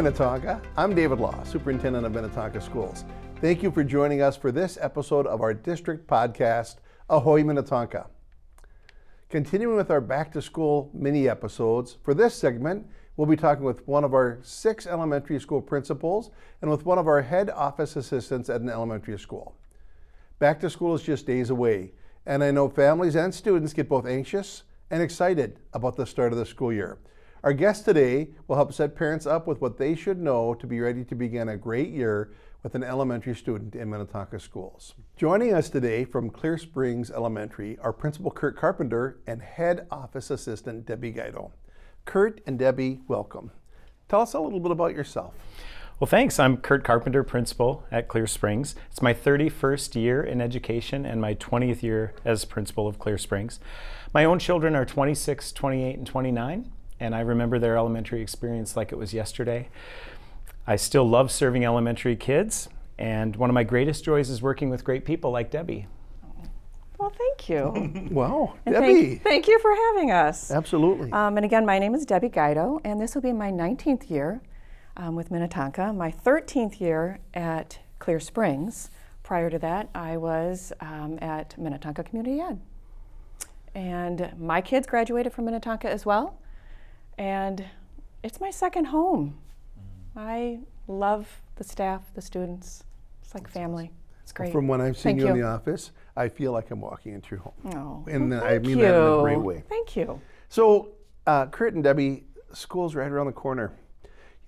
Minnetonka. I'm David Law, Superintendent of Minnetonka Schools. Thank you for joining us for this episode of our district podcast, Ahoy Minnetonka. Continuing with our back to school mini episodes, for this segment, we'll be talking with one of our six elementary school principals and with one of our head office assistants at an elementary school. Back to school is just days away, and I know families and students get both anxious and excited about the start of the school year. Our guest today will help set parents up with what they should know to be ready to begin a great year with an elementary student in Minnetonka schools. Joining us today from Clear Springs Elementary are Principal Curt Carpenter and Head Office Assistant Debbie Guido. Curt and Debbie, welcome. Tell us a little bit about yourself. Well, thanks. I'm Curt Carpenter, principal at Clear Springs. It's my 31st year in education and my 20th year as principal of Clear Springs. My own children are 26, 28, and 29 and I remember their elementary experience like it was yesterday. I still love serving elementary kids, and one of my greatest joys is working with great people like Debbie. Well, thank you. wow, and Debbie. Thank, thank, you for having us. Absolutely. Um, and again, my name is Debbie Guido, and this will be my 19th year um, with Minnetonka, my 13th year at Clear Springs. Prior to that, I was um, at Minnetonka Community Ed. And my kids graduated from Minnetonka as well and it's my second home. Mm. I love the staff, the students. It's like family. It's great. From when I've seen you, you, in the office, I feel like I'm walking into your home. Oh, and well, I mean you. that in a great way. Thank you. So, uh, Curt and Debbie, school's right around the corner.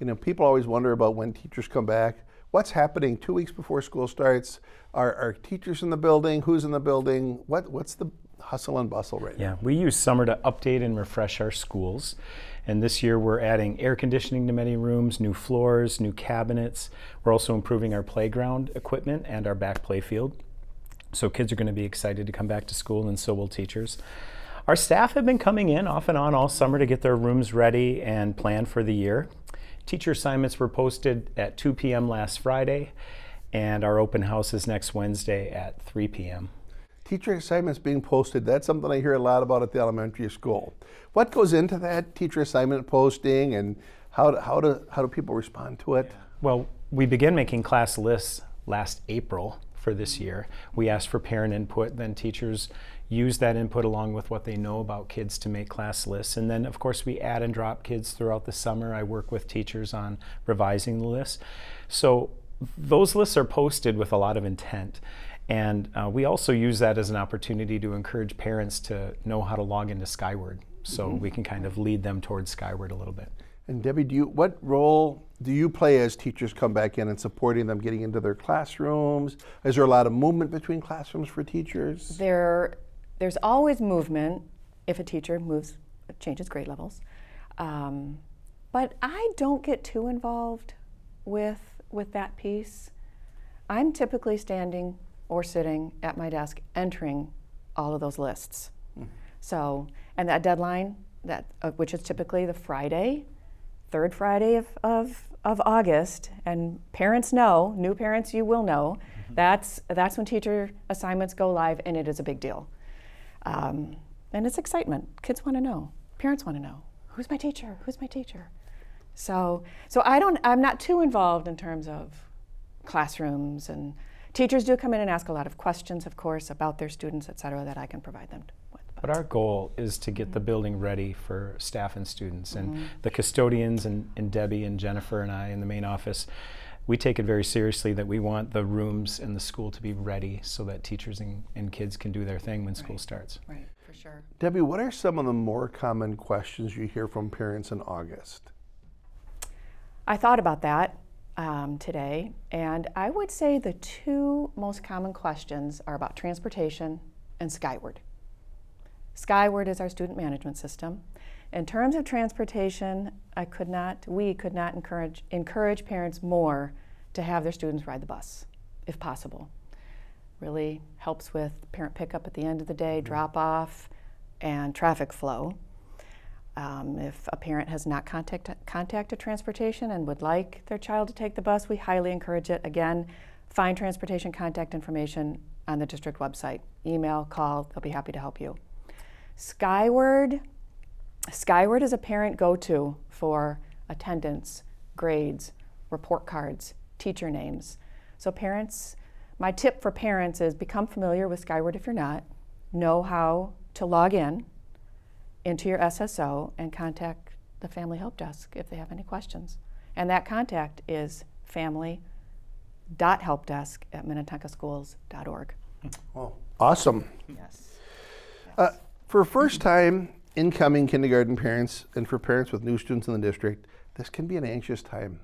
You know, people always wonder about when teachers come back. What's happening two weeks before school starts? Are, are teachers in the building? Who's in the building? What What's the hustle and bustle right yeah, now? Yeah, we use summer to update and refresh our schools. And this year we're adding air conditioning to many rooms, new floors, new cabinets. We're also improving our playground equipment and our back playfield. So kids are going to be excited to come back to school, and so will teachers. Our staff have been coming in off and on all summer to get their rooms ready and plan for the year. Teacher assignments were posted at 2 p.m. last Friday, and our open house is next Wednesday at 3 p.m teacher assignments being posted, that's something I hear a lot about at the elementary school. What goes into that teacher assignment posting and how do, how do, how do people respond to it? Well, we began making class lists last April for this year. We asked for parent input, then teachers use that input along with what they know about kids to make class lists. And then, of course, we add and drop kids throughout the summer. I work with teachers on revising the list. So those lists are posted with a lot of intent. And uh, we also use that as an opportunity to encourage parents to know how to log into Skyward so mm-hmm. we can kind of lead them towards Skyward a little bit. And Debbie, do you, what role do you play as teachers come back in and supporting them getting into their classrooms? Is there a lot of movement between classrooms for teachers? There, there's always movement if a teacher moves, changes grade levels. Um, but I don't get too involved with with that piece. I'm typically standing or sitting at my desk entering all of those lists. Mm. So, and that deadline, that uh, which is typically the Friday, third Friday of, of, of August, and parents know, new parents, you will know, mm-hmm. that's, that's when teacher assignments go live, and it is a big deal. Um, and it's excitement. Kids want to know, parents want to know, who's my teacher? Who's my teacher? So, so I don't, I'm not too involved in terms of classrooms and Teachers do come in and ask a lot of questions, of course, about their students, et cetera, that I can provide them with. But our goal is to get the building ready for staff and students. And mm-hmm. the custodians and, and Debbie and Jennifer and I in the main office, we take it very seriously that we want the rooms in the school to be ready so that teachers and, and kids can do their thing when right. school starts. Right, for sure. Debbie, what are some of the more common questions you hear from parents in August? I thought about that um, today, and I would say the two most common questions are about transportation and Skyward. Skyward is our student management system. In terms of transportation, I could not, we could not encourage, encourage parents more to have their students ride the bus, if possible. Really helps with parent pickup at the end of the day, mm-hmm. drop off, and traffic flow. Um, if a parent has not contact, contacted transportation and would like their child to take the bus, we highly encourage it. Again, find transportation contact information on the district website. Email, call, they'll be happy to help you. Skyward, Skyward is a parent go to for attendance, grades, report cards, teacher names. So, parents, my tip for parents is become familiar with Skyward if you're not, know how to log in into your SSO and contact the Family Help Desk if they have any questions. And that contact is family.helpdesk at minnetonkaschools.org. Oh, awesome. Yes. Uh, for first time incoming kindergarten parents and for parents with new students in the district, this can be an anxious time.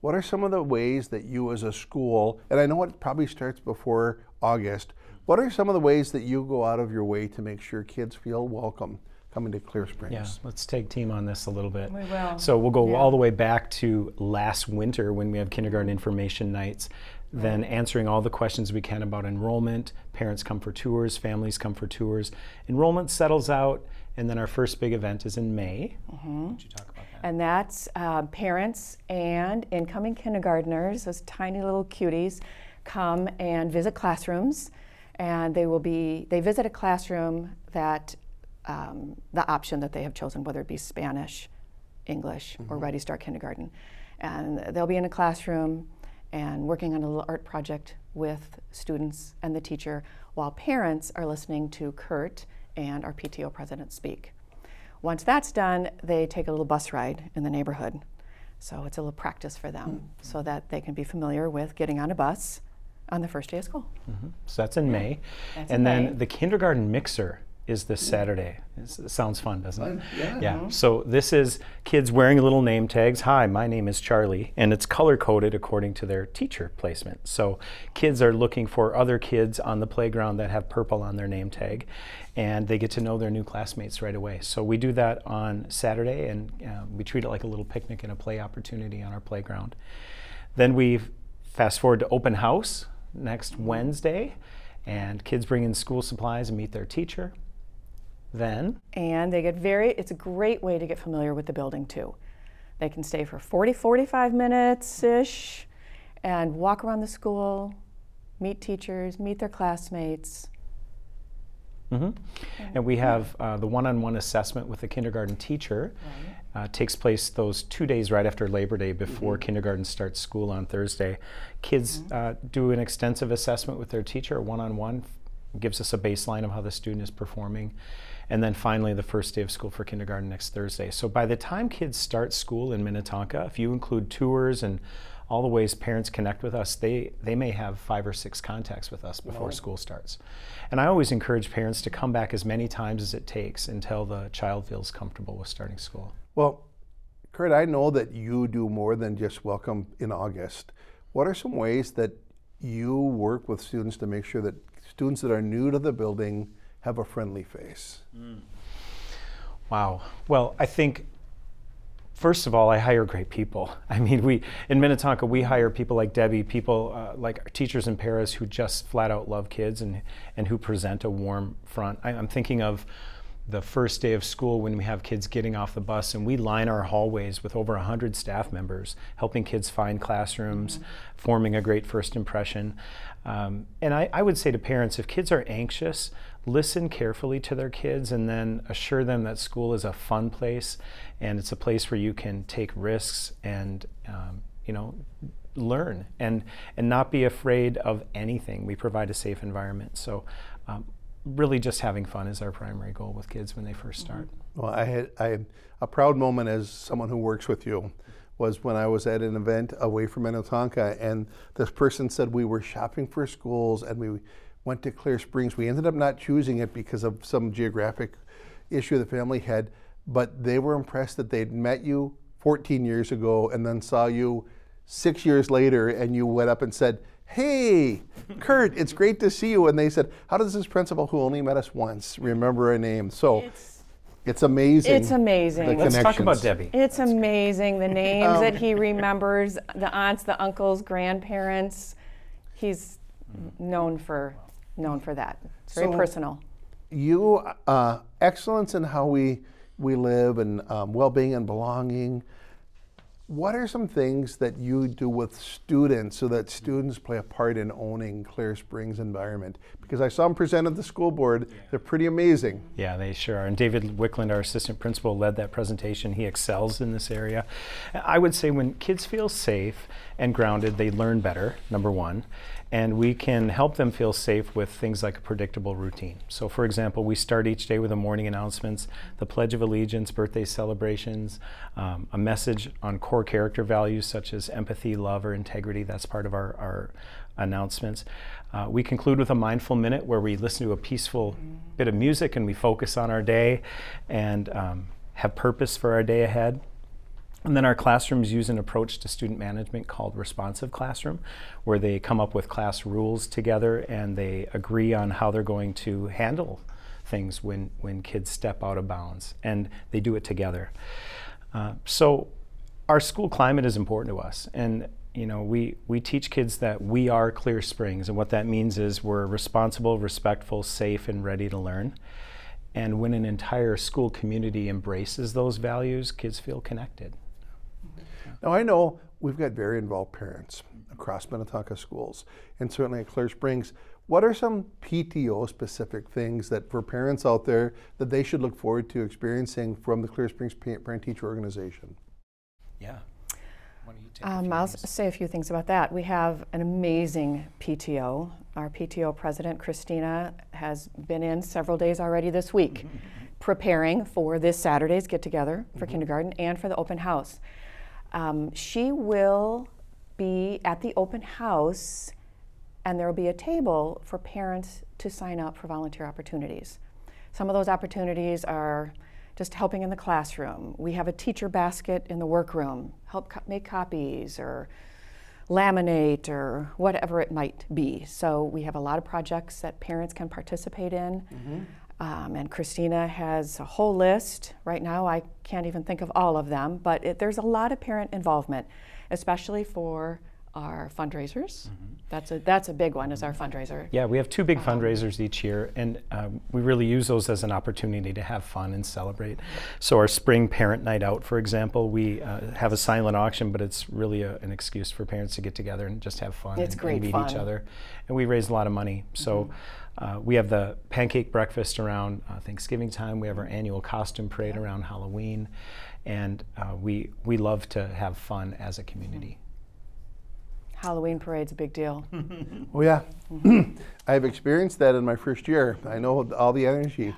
What are some of the ways that you as a school, and I know it probably starts before August, what are some of the ways that you go out of your way to make sure kids feel welcome coming to Clear Springs? Yeah, let's take team on this a little bit. We will. So we'll go Yeah. all the way back to last winter when we have kindergarten information nights, then answering all the questions we can about enrollment. Parents come for tours, families come for tours. Enrollment settles out, and then our first big event is in May. Mm-hmm. Would you talk about that? And that's uh, parents and incoming kindergartners, those tiny little cuties, come and visit classrooms. And they will be, they visit a classroom that um, the option that they have chosen, whether it be Spanish, English, or mm-hmm. Ready Start Kindergarten. And they'll be in a classroom and working on a little art project with students and the teacher while parents are listening to Curt and our PTO president speak. Once that's done, they take a little bus ride in the neighborhood. So it's a little practice for them mm-hmm. so that they can be familiar with getting on a bus on the first day of school. Mm-hmm. So that's in May. That's and in then May. the kindergarten mixer is this Saturday. It's- It sounds fun, doesn't it? yeah. Yeah. So this is kids wearing little name tags. Hi, my name is Charlie, and it's color coded according to their teacher placement. So kids are looking for other kids on the playground that have purple on their name tag, and they get to know their new classmates right away. So we do that on Saturday, and uh, we treat it like a little picnic and a play opportunity on our playground. Then we fast forward to open house next Wednesday, and kids bring in school supplies and meet their teacher. Then And they get very, it's a great way to get familiar with the building too. They can stay for 40, 45 minutes ish and walk around the school, meet teachers, meet their classmates. Mm-hmm. And we have uh, the one-on-one assessment with the kindergarten teacher. Uh, takes place those two days right after Labor Day before kindergarten starts school on Thursday. Kids uh, do an extensive assessment with their teacher, one-on-one, gives us a baseline of how the student is performing. And then finally, the first day of school for kindergarten next Thursday. So by the time kids start school in Minnetonka, if you include tours and all the ways parents connect with us, they, they may have five or six contacts with us before school starts. And I always encourage parents to come back as many times as it takes until the child feels comfortable with starting school. Well, Curt, I know that you do more than just welcome in August. What are some ways that you work with students to make sure that students that are new to the building have a friendly face? Wow. Well, I think first of all, I hire great people. I mean, we in Minnetonka we hire people like Debbie, people uh, like our teachers in paras who just flat out love kids and and who present a warm front. I, I'm thinking of the first day of school when we have kids getting off the bus and we line our hallways with over 100 staff members helping kids find classrooms forming a great first impression. Um, and I, I would say to parents if kids are anxious listen carefully to their kids and then assure them that school is a fun place and it's a place where you can take risks and um, you know learn and and not be afraid of anything. We provide a safe environment. So um, really just having fun is our primary goal with kids when they first mm-hmm. start. Well, I had I, a proud moment as someone who works with you was when I was at an event away from Minnetonka, and this person said we were shopping for schools, and we went to Clear Springs. We ended up not choosing it because of some geographic issue the family had, but they were impressed that they'd met you 14 years ago and then saw you six years later, and you went up and said. Hey, Curt, it's great to see you. And they said, How does this principal who only met us once remember a name? So It's, it's amazing. it's amazing. Let's talk about. Debbie. It's amazing the names Um, that he remembers, the aunts, the uncles, grandparents. He's known for known for that. It's very So- personal. You, uh, excellence in how we, we live and um, well being and belonging. What are some things that you do with students so that mm-hmm. students play a part in owning Clear Springs environment? Because I saw them present at the school board. They're pretty amazing. Yeah, they sure are. And David Wickland, our assistant principal, led that presentation. He excels in this area. I would say when kids feel safe and grounded, they learn better, number one. And we can help them feel safe with things like a predictable routine. So, for example, we start each day with the morning announcements, the Pledge of Allegiance, birthday celebrations, um, a message on core character values such as empathy, love, or integrity. That's part of our, our announcements. Uh, we conclude with a mindful minute where we listen to a peaceful bit of music and we focus on our day and um, have purpose for our day ahead. And then our classrooms use an approach to student management called responsive classroom, where they come up with class rules together and they agree on how they're going to handle things when, when kids step out of bounds. And they do it together. Uh, so our school climate is important to us. And you know, we, we teach kids that we are Clear Springs. And what that means is we're responsible, respectful, safe, and ready to learn. And when an entire school community embraces those values, kids feel connected. Now, I know we've got very involved parents across Minnetonka schools, and certainly at Clear Springs. What are some PTO specific things that for parents out there that they should look forward to experiencing from the Clear Springs Parent Teacher Organization? Yeah. Um, I'll s- say a few things about that. We have an amazing PTO. Our PTO president, Christina, has been in several days already this week preparing for this Saturday's get together for kindergarten and for the open house. Um, she will be at the open house, and there will be a table for parents to sign up for volunteer opportunities. Some of those opportunities are just helping in the classroom. We have a teacher basket in the workroom, help co- make copies or laminate or whatever it might be. So we have a lot of projects that parents can participate in. Um, and Christina has a whole list. Right now, I can't even think of all of them, but it, there's a lot of parent involvement, especially for our fundraisers. That's a that's a big one. Is our fundraiser. Yeah, we have two big fundraisers each year, and um, we really use those as an opportunity to have fun and celebrate. So, our spring parent night out, for example, we uh, have a silent auction, but it's really a, an excuse for parents to get together and just have fun It's and, great and meet each other. And we raise a lot of money. So, uh, we have the pancake breakfast around uh, Thanksgiving time. We have our annual costume parade around Halloween, and uh, we we love to have fun as a community. Halloween parade's a big deal. Oh, yeah. I've experienced that in my first year. I know all the energy.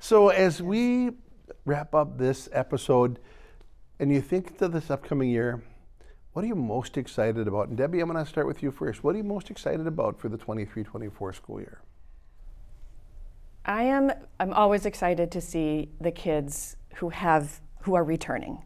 So, as we wrap up this episode and you think to this upcoming year, what are you most excited about? And Debbie, I'm going to start with you first. What are you most excited about for the 23 24 school year? I am. I'm always excited to see the kids who have who are returning,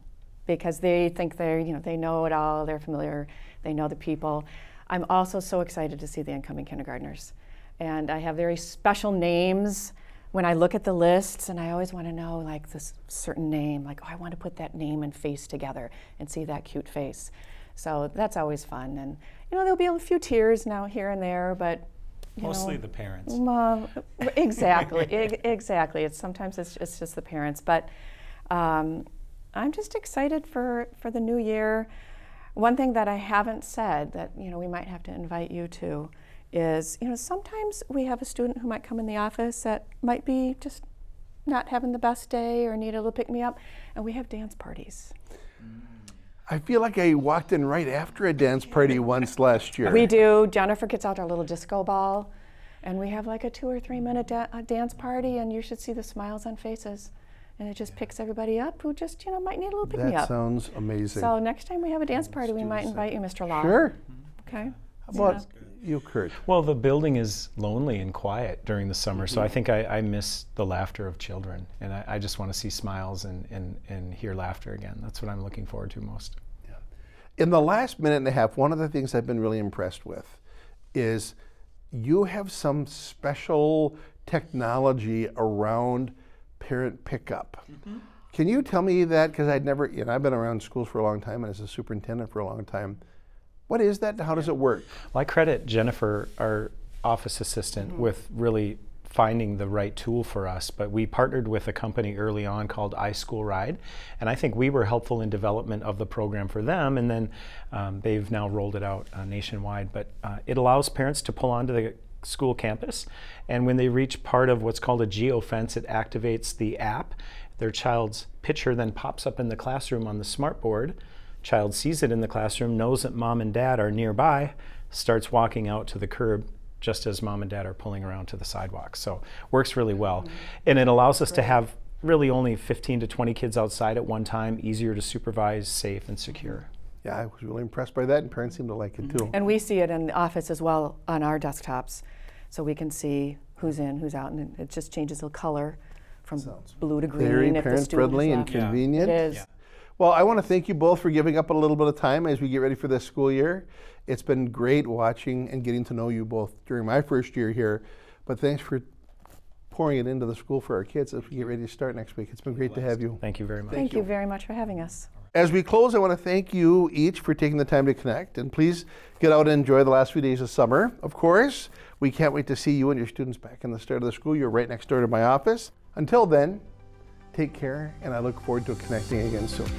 because they think they're you know they know it all. They're familiar. They know the people. I'm also so excited to see the incoming kindergartners, and I have very special names when I look at the lists, and I always want to know like this certain name. Like oh, I want to put that name and face together and see that cute face. So that's always fun, and you know there'll be a few tears now here and there, but Mostly know, the parents. Mom, exactly, exactly. It's sometimes it's, it's just the parents, but um, I'm just excited for for the new year. One thing that I haven't said that you know we might have to invite you to is you know sometimes we have a student who might come in the office that might be just not having the best day or need a little pick me up, and we have dance parties. I feel like I walked in right after a dance party once last year. We do. Jennifer gets out our little disco ball, and we have like a two or three minute da- dance party, and you should see the smiles on faces. And it just picks everybody up who just, you know, might need a little pick me up. That sounds amazing. So next time we have a dance party, we might invite you, Mr. Law. sure. Okay. How about you, Curt? Well, the building is lonely and quiet during the summer, so I mm-hmm. think I, I miss the laughter of children, and I, I just want to see smiles and, and, and hear laughter again. That's what I'm looking forward to most. Yeah. In the last minute and a half, one of the things I've been really impressed with is you have some special technology around parent pickup. Mm-hmm. Can you tell me that? Because I'd never, you know, I've been around schools for a long time and as a superintendent for a long time. What is that? How does it work? Well, I credit Jennifer, our office assistant, with really finding the right tool for us. But we partnered with a company early on called iSchool Ride, and I think we were helpful in development of the program for them. And then um, they've now rolled it out uh, nationwide. But uh, it allows parents to pull onto the school campus, and when they reach part of what's called a geofence, it activates the app. Their child's picture then pops up in the classroom on the smartboard. Child sees it in the classroom, knows that mom and dad are nearby, starts walking out to the curb just as mom and dad are pulling around to the sidewalk. So works really well. Mm-hmm. And it allows us Great. to have really only 15 to 20 kids outside at one time, easier to supervise, safe and secure. Yeah, I was really impressed by that, and parents seem to like it too. And we see it in the office as well on our desktops, so we can see who's in, who's out, and it just changes the color from Sounds blue to green. Very parent friendly and convenient. Yeah. It is. Yeah. Well, I want to thank you both for giving up a little bit of time as we get ready for this school year. It's been great watching and getting to know you both during my first year here, but thanks for pouring it into the school for our kids as we get ready to start next week. It's been great to have you. Thank you very much. Thank, thank you. you very much for having us. As we close, I want to thank you each for taking the time to connect. And please get out and enjoy the last few days of summer. Of course, we can't wait to see you and your students back in the start of the school. You're right next door to my office. Until then, take care, and I look forward to connecting again soon.